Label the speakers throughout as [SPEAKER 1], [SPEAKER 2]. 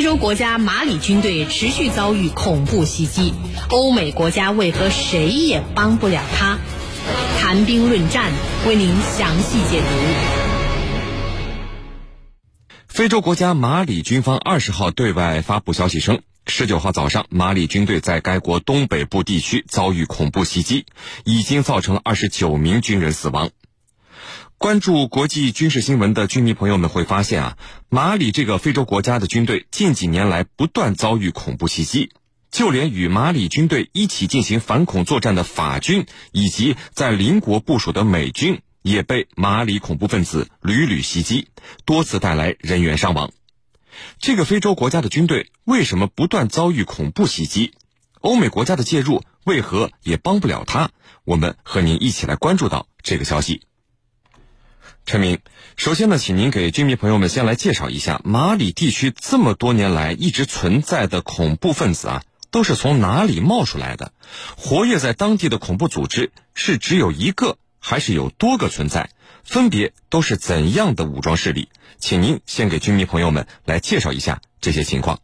[SPEAKER 1] 非洲国家马里军队持续遭遇恐怖袭击，欧美国家为何谁也帮不了他？谈兵论战，为您详细解读。
[SPEAKER 2] 非洲国家马里军方二十号对外发布消息称，十九号早上，马里军队在该国东北部地区遭遇恐怖袭击，已经造成了二十九名军人死亡。关注国际军事新闻的军迷朋友们会发现啊，马里这个非洲国家的军队近几年来不断遭遇恐怖袭击，就连与马里军队一起进行反恐作战的法军以及在邻国部署的美军，也被马里恐怖分子屡屡袭击，多次带来人员伤亡。这个非洲国家的军队为什么不断遭遇恐怖袭击？欧美国家的介入为何也帮不了他？我们和您一起来关注到这个消息。陈明，首先呢，请您给军迷朋友们先来介绍一下马里地区这么多年来一直存在的恐怖分子啊，都是从哪里冒出来的？活跃在当地的恐怖组织是只有一个，还是有多个存在？分别都是怎样的武装势力？请您先给军迷朋友们来介绍一下这些情况。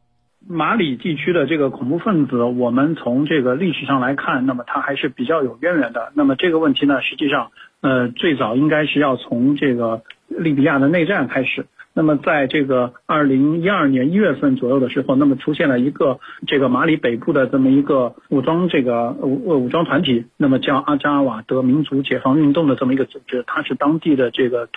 [SPEAKER 3] 马里地区的这个恐怖分子，我们从这个历史上来看，那么它还是比较有渊源的。那么这个问题呢，实际上。呃，最早应该是要从这个利比亚的内战开始。那么，在这个二零一二年一月份左右的时候，那么出现了一个这个马里北部的这么一个武装这个武武装团体，那么叫阿扎瓦德民族解放运动的这么一个组织，它是当地的这个图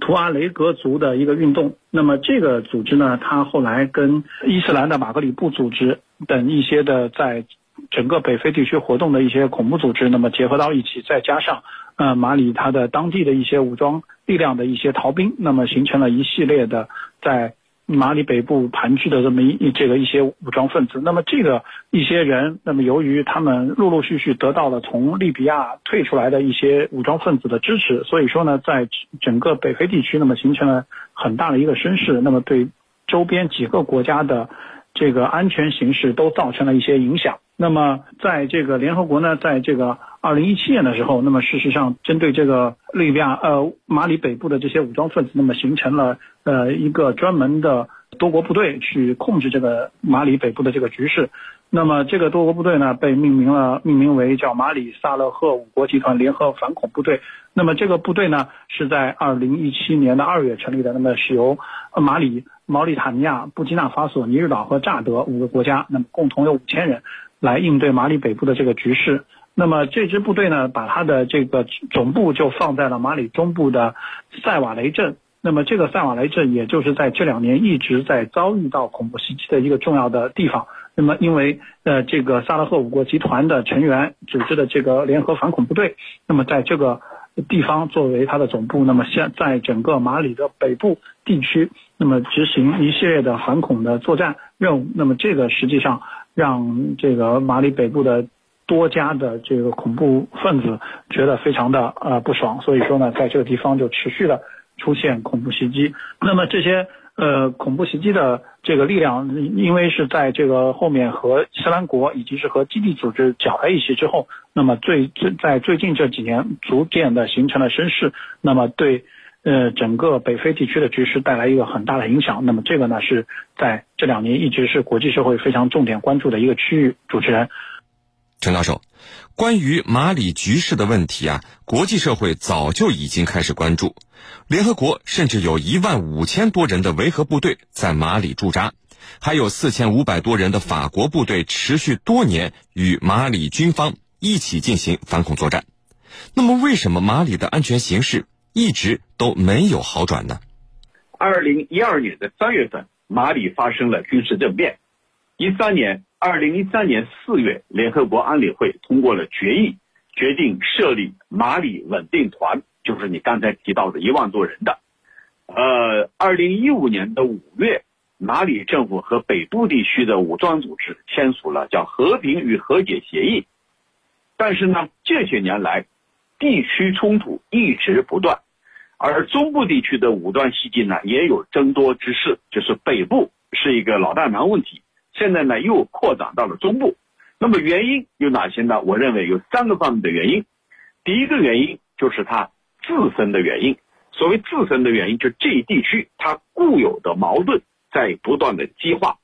[SPEAKER 3] 图阿雷格族的一个运动。那么这个组织呢，它后来跟伊斯兰的马格里布组织等一些的在整个北非地区活动的一些恐怖组织，那么结合到一起，再加上。呃，马里它的当地的一些武装力量的一些逃兵，那么形成了一系列的在马里北部盘踞的这么一这个一些武装分子。那么这个一些人，那么由于他们陆陆续续得到了从利比亚退出来的一些武装分子的支持，所以说呢，在整个北非地区，那么形成了很大的一个声势，那么对周边几个国家的这个安全形势都造成了一些影响。那么在这个联合国呢，在这个。二零一七年的时候，那么事实上，针对这个利比亚呃马里北部的这些武装分子，那么形成了呃一个专门的多国部队去控制这个马里北部的这个局势。那么这个多国部队呢，被命名了，命名为叫马里萨勒赫五国集团联合反恐部队。那么这个部队呢，是在二零一七年的二月成立的。那么是由马里、毛里塔尼亚、布基纳法索、尼日岛和乍得五个国家，那么共同有五千人来应对马里北部的这个局势。那么这支部队呢，把它的这个总部就放在了马里中部的塞瓦雷镇。那么这个塞瓦雷镇，也就是在这两年一直在遭遇到恐怖袭击的一个重要的地方。那么因为呃这个萨拉赫五国集团的成员组织的这个联合反恐部队，那么在这个地方作为它的总部，那么现在整个马里的北部地区，那么执行一系列的反恐的作战任务。那么这个实际上让这个马里北部的。多家的这个恐怖分子觉得非常的呃不爽，所以说呢，在这个地方就持续的出现恐怖袭击。那么这些呃恐怖袭击的这个力量，因为是在这个后面和伊斯兰国以及是和基地组织搅在一起之后，那么最最在最近这几年逐渐的形成了声势，那么对呃整个北非地区的局势带来一个很大的影响。那么这个呢是在这两年一直是国际社会非常重点关注的一个区域。主持人。
[SPEAKER 2] 陈教授，关于马里局势的问题啊，国际社会早就已经开始关注。联合国甚至有一万五千多人的维和部队在马里驻扎，还有四千五百多人的法国部队持续多年与马里军方一起进行反恐作战。那么，为什么马里的安全形势一直都没有好转呢？
[SPEAKER 4] 二零一二年的三月份，马里发生了军事政变。一三年。二零一三年四月，联合国安理会通过了决议，决定设立马里稳定团，就是你刚才提到的一万多人的。呃，二零一五年的五月，马里政府和北部地区的武装组织签署了叫和平与和解协议。但是呢，这些年来，地区冲突一直不断，而中部地区的武装袭击呢，也有增多之势，就是北部是一个老大难问题。现在呢，又扩展到了中部，那么原因有哪些呢？我认为有三个方面的原因。第一个原因就是它自身的原因。所谓自身的原因，就这一地区它固有的矛盾在不断的激化。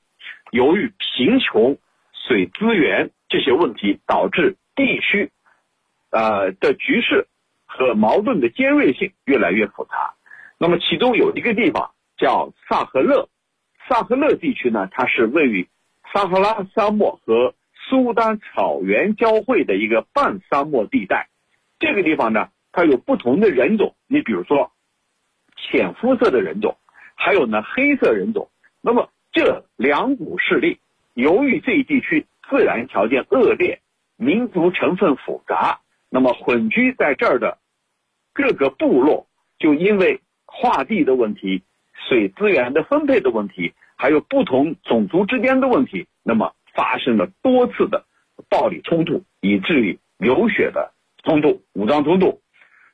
[SPEAKER 4] 由于贫穷、水资源这些问题，导致地区呃的局势和矛盾的尖锐性越来越复杂。那么其中有一个地方叫萨赫勒，萨赫勒地区呢，它是位于撒哈拉沙漠和苏丹草原交汇的一个半沙漠地带。这个地方呢，它有不同的人种，你比如说浅肤色的人种，还有呢黑色人种。那么这两股势力，由于这一地区自然条件恶劣，民族成分复杂，那么混居在这儿的各个部落，就因为划地的问题、水资源的分配的问题，还有不同种族之间的问题，那么发生了多次的暴力冲突，以至于流血的冲突、武装冲突。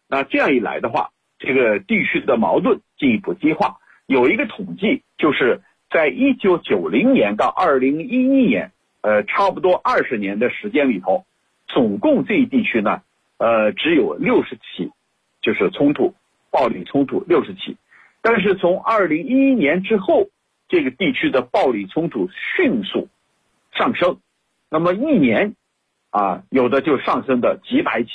[SPEAKER 4] 那这样一来的话，这个地区的矛盾进一步激化。有一个统计，就是在一九九零年到二零一一年，呃，差不多二十年的时间里头，总共这一地区呢，呃，只有六十起，就是冲突。暴力冲突六十起，但是从二零一一年之后，这个地区的暴力冲突迅速上升，那么一年啊，有的就上升的几百起，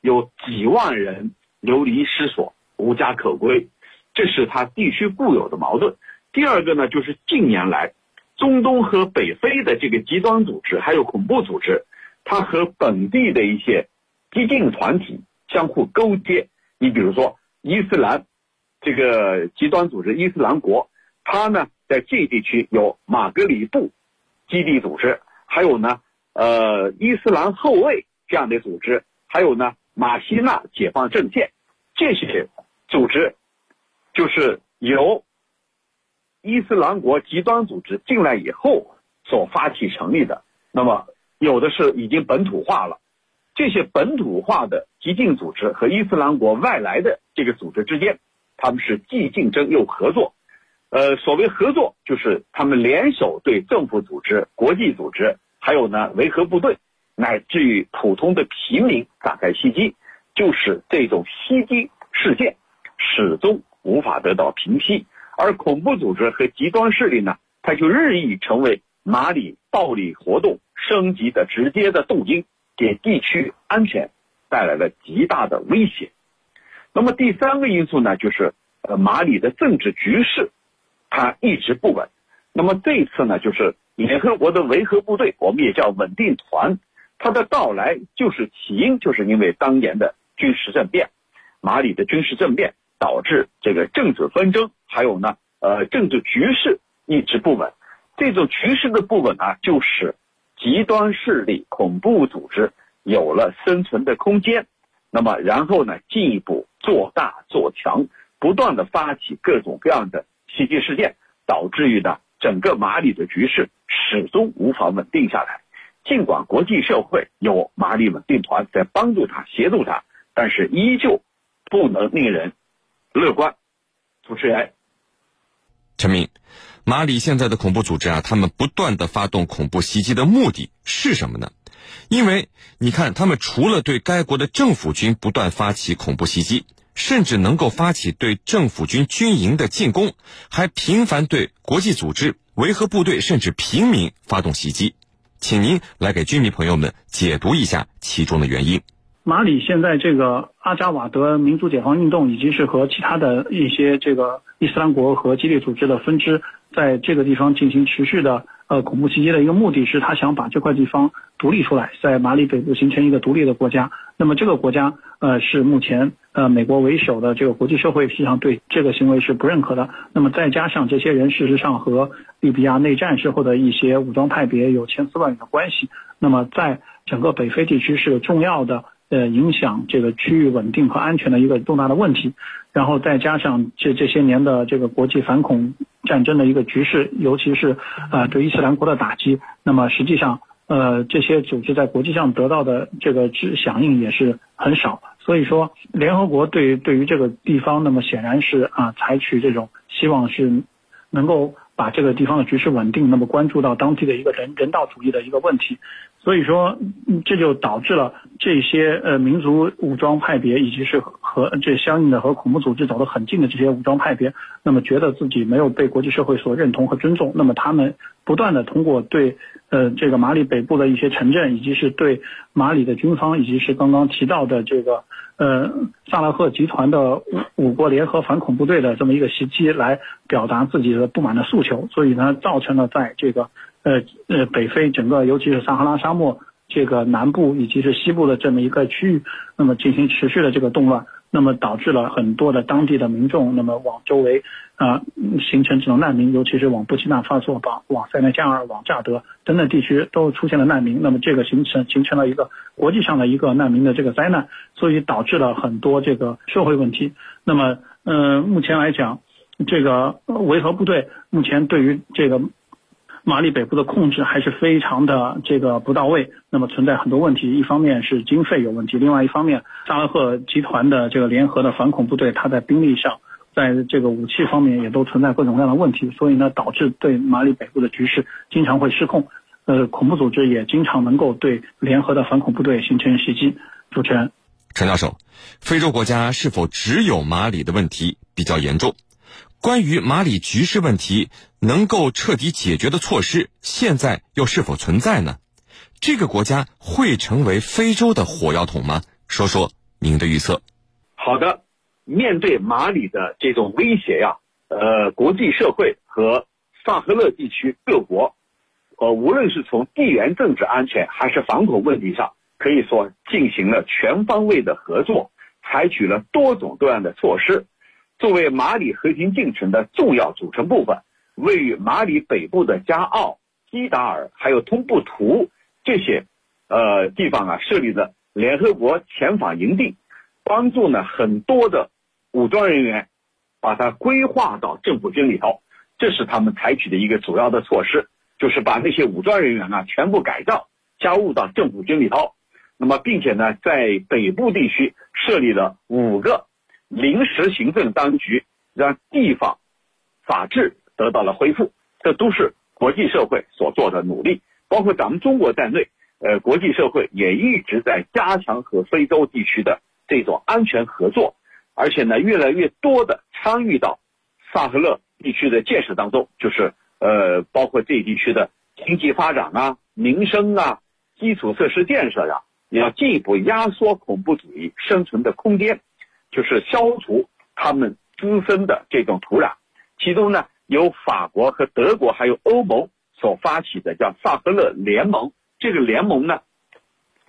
[SPEAKER 4] 有几万人流离失所、无家可归，这是他地区固有的矛盾。第二个呢，就是近年来中东和北非的这个极端组织还有恐怖组织，它和本地的一些激进团体相互勾结。你比如说。伊斯兰这个极端组织伊斯兰国，它呢在这一地区有马格里布基地组织，还有呢呃伊斯兰后卫这样的组织，还有呢马希纳解放阵线这些组织，就是由伊斯兰国极端组织进来以后所发起成立的。那么有的是已经本土化了。这些本土化的激进组织和伊斯兰国外来的这个组织之间，他们是既竞争又合作。呃，所谓合作，就是他们联手对政府组织、国际组织，还有呢维和部队，乃至于普通的平民展开袭击，就是这种袭击事件始终无法得到平息。而恐怖组织和极端势力呢，它就日益成为马里暴力活动升级的直接的动因。给地区安全带来了极大的威胁。那么第三个因素呢，就是呃马里的政治局势它一直不稳。那么这次呢，就是联合国的维和部队，我们也叫稳定团，它的到来就是起因，就是因为当年的军事政变，马里的军事政变导致这个政治纷争，还有呢呃政治局势一直不稳。这种局势的不稳啊，就使。极端势力、恐怖组织有了生存的空间，那么然后呢，进一步做大做强，不断的发起各种各样的袭击事件，导致于呢，整个马里的局势始终无法稳定下来。尽管国际社会有马里稳定团在帮助他、协助他，但是依旧不能令人乐观。主持人，
[SPEAKER 2] 陈明。马里现在的恐怖组织啊，他们不断的发动恐怖袭击的目的是什么呢？因为你看，他们除了对该国的政府军不断发起恐怖袭击，甚至能够发起对政府军军营的进攻，还频繁对国际组织、维和部队甚至平民发动袭击。请您来给军迷朋友们解读一下其中的原因。
[SPEAKER 3] 马里现在这个阿扎瓦德民族解放运动，已经是和其他的一些这个伊斯兰国和基地组织的分支。在这个地方进行持续的呃恐怖袭击的一个目的是，他想把这块地方独立出来，在马里北部形成一个独立的国家。那么这个国家呃是目前呃美国为首的这个国际社会实际上对这个行为是不认可的。那么再加上这些人事实上和利比亚内战时候的一些武装派别有千丝万缕的关系，那么在整个北非地区是重要的。呃，影响这个区域稳定和安全的一个重大的问题，然后再加上这这些年的这个国际反恐战争的一个局势，尤其是呃对伊斯兰国的打击，那么实际上呃这些组织在国际上得到的这个之响应也是很少，所以说联合国对于对于这个地方，那么显然是啊采取这种希望是能够把这个地方的局势稳定，那么关注到当地的一个人人道主义的一个问题。所以说，这就导致了这些呃民族武装派别，以及是和这相应的和恐怖组织走得很近的这些武装派别，那么觉得自己没有被国际社会所认同和尊重，那么他们不断的通过对呃这个马里北部的一些城镇，以及是对马里的军方，以及是刚刚提到的这个呃萨拉赫集团的五五国联合反恐部队的这么一个袭击，来表达自己的不满的诉求，所以呢，造成了在这个。呃呃，北非整个，尤其是撒哈拉沙漠这个南部以及是西部的这么一个区域，那么进行持续的这个动乱，那么导致了很多的当地的民众，那么往周围啊形成这种难民，尤其是往布基纳法索、往往塞内加尔、往乍得等等地区都出现了难民，那么这个形成形成了一个国际上的一个难民的这个灾难，所以导致了很多这个社会问题。那么，呃，目前来讲，这个维和部队目前对于这个。马里北部的控制还是非常的这个不到位，那么存在很多问题。一方面是经费有问题，另外一方面，萨拉赫集团的这个联合的反恐部队，它在兵力上，在这个武器方面也都存在各种各样的问题，所以呢，导致对马里北部的局势经常会失控。呃，恐怖组织也经常能够对联合的反恐部队形成袭击。主持人，
[SPEAKER 2] 陈教授，非洲国家是否只有马里的问题比较严重？关于马里局势问题能够彻底解决的措施，现在又是否存在呢？这个国家会成为非洲的火药桶吗？说说您的预测。
[SPEAKER 4] 好的，面对马里的这种威胁呀，呃，国际社会和萨赫勒地区各国，呃，无论是从地缘政治安全还是反恐问题上，可以说进行了全方位的合作，采取了多种多样的措施。作为马里和平进程的重要组成部分，位于马里北部的加奥、基达尔还有通布图这些呃地方啊，设立的联合国遣返营地，帮助呢很多的武装人员把它规划到政府军里头。这是他们采取的一个主要的措施，就是把那些武装人员啊全部改造加入到政府军里头。那么，并且呢，在北部地区设立了五个。临时行政当局让地方法治得到了恢复，这都是国际社会所做的努力，包括咱们中国在内，呃，国际社会也一直在加强和非洲地区的这种安全合作，而且呢，越来越多的参与到萨赫勒地区的建设当中，就是呃，包括这地区的经济发展啊、民生啊、基础设施建设呀，要进一步压缩恐怖主义生存的空间。就是消除他们滋生的这种土壤，其中呢，由法国和德国还有欧盟所发起的叫萨赫勒联盟。这个联盟呢，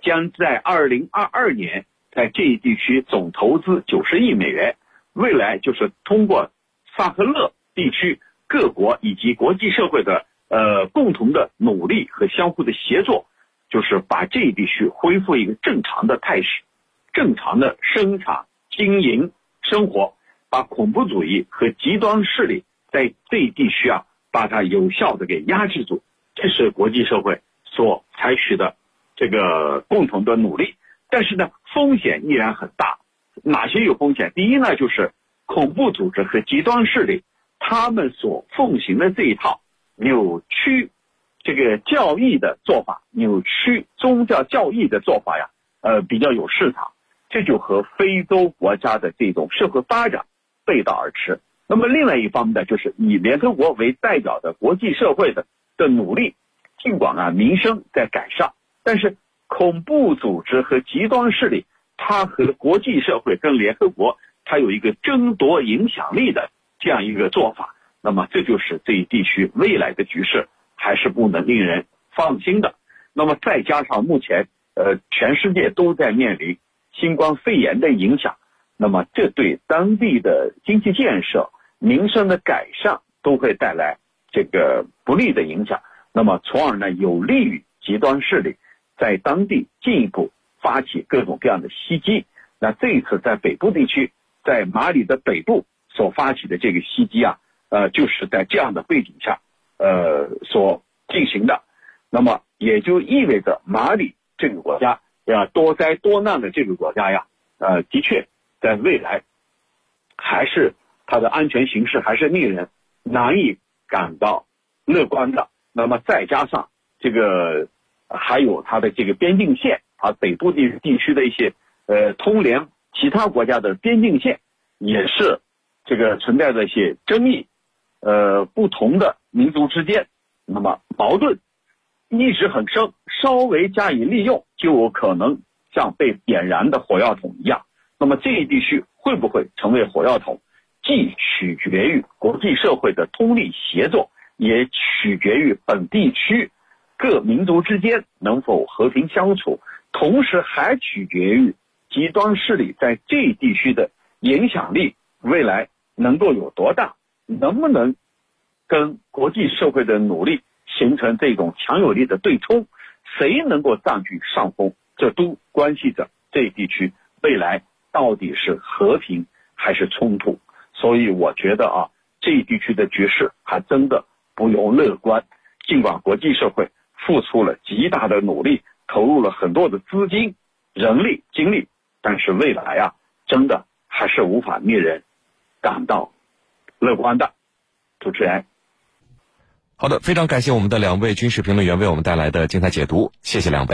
[SPEAKER 4] 将在二零二二年在这一地区总投资九十亿美元。未来就是通过萨赫勒地区各国以及国际社会的呃共同的努力和相互的协作，就是把这一地区恢复一个正常的态势，正常的生产。经营生活，把恐怖主义和极端势力在这一地区啊，把它有效的给压制住，这是国际社会所采取的这个共同的努力。但是呢，风险依然很大。哪些有风险？第一呢，就是恐怖组织和极端势力他们所奉行的这一套扭曲这个教义的做法，扭曲宗教教义的做法呀，呃，比较有市场。这就和非洲国家的这种社会发展背道而驰。那么，另外一方面呢，就是以联合国为代表的国际社会的的努力，尽管啊民生在改善，但是恐怖组织和极端势力，它和国际社会跟联合国，它有一个争夺影响力的这样一个做法。那么，这就是这一地区未来的局势还是不能令人放心的。那么，再加上目前呃全世界都在面临。新冠肺炎的影响，那么这对当地的经济建设、民生的改善都会带来这个不利的影响。那么，从而呢，有利于极端势力在当地进一步发起各种各样的袭击。那这一次在北部地区，在马里的北部所发起的这个袭击啊，呃，就是在这样的背景下，呃，所进行的。那么也就意味着马里这个国家。呀，多灾多难的这个国家呀，呃，的确，在未来，还是它的安全形势还是令人难以感到乐观的。那么再加上这个还有它的这个边境线啊，北部地地区的一些呃通联其他国家的边境线，也是这个存在着一些争议，呃，不同的民族之间，那么矛盾一直很深，稍微加以利用，就有可能像被点燃的火药桶一样。那么这一地区会不会成为火药桶，既取决于国际社会的通力协作，也取决于本地区。各民族之间能否和平相处，同时还取决于极端势力在这一地区的影响力未来能够有多大，能不能跟国际社会的努力形成这种强有力的对冲，谁能够占据上风，这都关系着这一地区未来到底是和平还是冲突。所以我觉得啊，这一地区的局势还真的不容乐观，尽管国际社会。付出了极大的努力，投入了很多的资金、人力、精力，但是未来啊，真的还是无法令人感到乐观的。主持人，
[SPEAKER 2] 好的，非常感谢我们的两位军事评论员为我们带来的精彩解读，谢谢两位。